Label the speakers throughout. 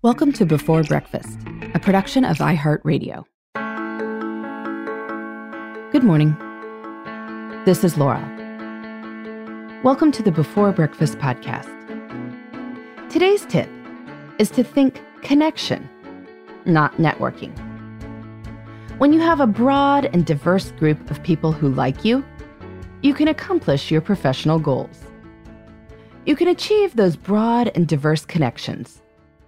Speaker 1: Welcome to Before Breakfast, a production of iHeartRadio. Good morning. This is Laura. Welcome to the Before Breakfast podcast. Today's tip is to think connection, not networking. When you have a broad and diverse group of people who like you, you can accomplish your professional goals. You can achieve those broad and diverse connections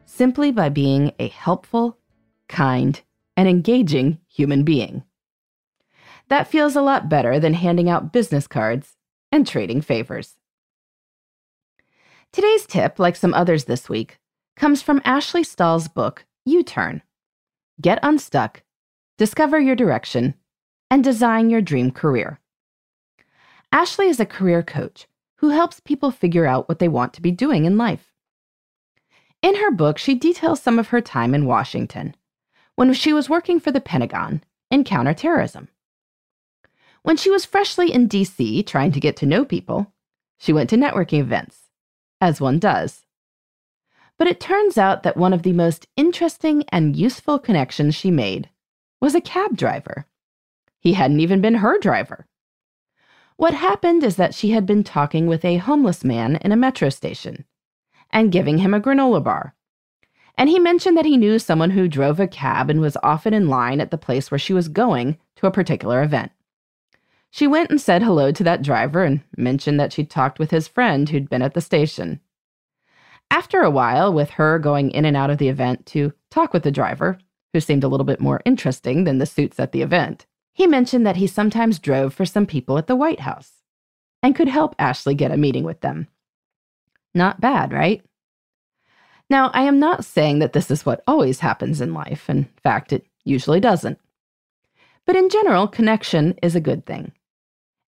Speaker 1: simply by being a helpful, kind, and engaging human being. That feels a lot better than handing out business cards and trading favors. Today's tip, like some others this week, comes from Ashley Stahl's book, You Turn Get Unstuck, Discover Your Direction, and Design Your Dream Career. Ashley is a career coach who helps people figure out what they want to be doing in life. In her book, she details some of her time in Washington when she was working for the Pentagon in counterterrorism. When she was freshly in DC trying to get to know people, she went to networking events, as one does. But it turns out that one of the most interesting and useful connections she made was a cab driver. He hadn't even been her driver. What happened is that she had been talking with a homeless man in a metro station and giving him a granola bar. And he mentioned that he knew someone who drove a cab and was often in line at the place where she was going to a particular event. She went and said hello to that driver and mentioned that she'd talked with his friend who'd been at the station. After a while, with her going in and out of the event to talk with the driver, who seemed a little bit more interesting than the suits at the event, he mentioned that he sometimes drove for some people at the White House and could help Ashley get a meeting with them. Not bad, right? Now, I am not saying that this is what always happens in life. In fact, it usually doesn't. But in general, connection is a good thing.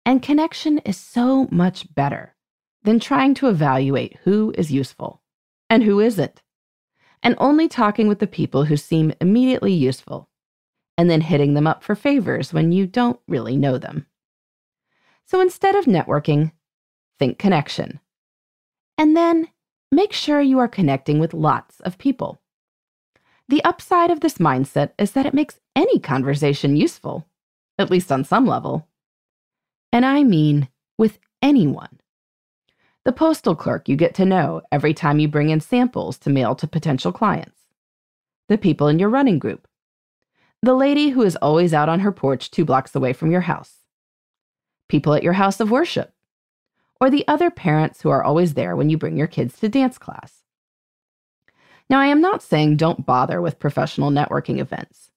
Speaker 1: And connection is so much better than trying to evaluate who is useful and who isn't, and only talking with the people who seem immediately useful, and then hitting them up for favors when you don't really know them. So instead of networking, think connection. And then make sure you are connecting with lots of people. The upside of this mindset is that it makes any conversation useful, at least on some level. And I mean with anyone. The postal clerk you get to know every time you bring in samples to mail to potential clients. The people in your running group. The lady who is always out on her porch two blocks away from your house. People at your house of worship or the other parents who are always there when you bring your kids to dance class. Now, I am not saying don't bother with professional networking events.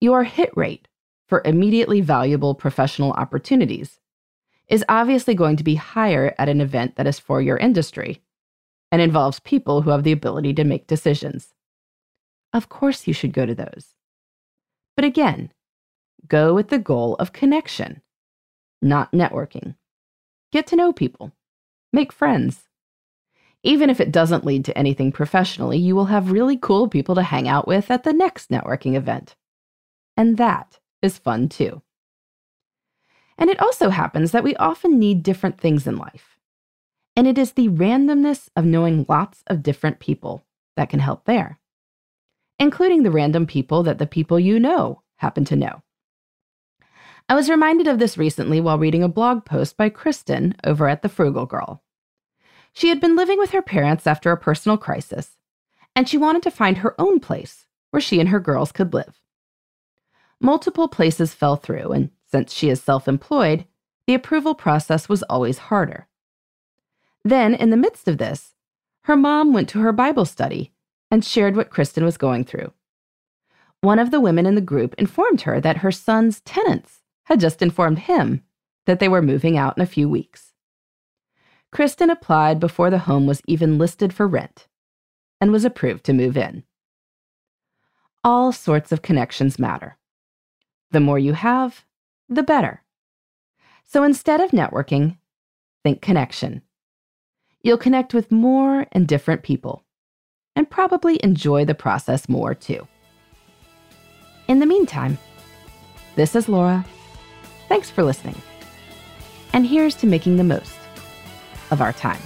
Speaker 1: Your hit rate for immediately valuable professional opportunities is obviously going to be higher at an event that is for your industry and involves people who have the ability to make decisions. Of course, you should go to those. But again, go with the goal of connection, not networking. Get to know people, make friends. Even if it doesn't lead to anything professionally, you will have really cool people to hang out with at the next networking event. And that is fun too. And it also happens that we often need different things in life. And it is the randomness of knowing lots of different people that can help there, including the random people that the people you know happen to know. I was reminded of this recently while reading a blog post by Kristen over at The Frugal Girl. She had been living with her parents after a personal crisis, and she wanted to find her own place where she and her girls could live. Multiple places fell through, and since she is self employed, the approval process was always harder. Then, in the midst of this, her mom went to her Bible study and shared what Kristen was going through. One of the women in the group informed her that her son's tenants had just informed him that they were moving out in a few weeks. Kristen applied before the home was even listed for rent and was approved to move in. All sorts of connections matter. The more you have, the better. So instead of networking, think connection. You'll connect with more and different people and probably enjoy the process more too. In the meantime, this is Laura. Thanks for listening. And here's to making the most of our time.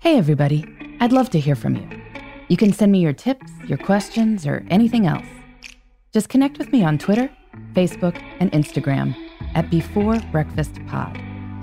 Speaker 1: Hey, everybody. I'd love to hear from you. You can send me your tips, your questions, or anything else. Just connect with me on Twitter, Facebook, and Instagram at Before Breakfast Pod.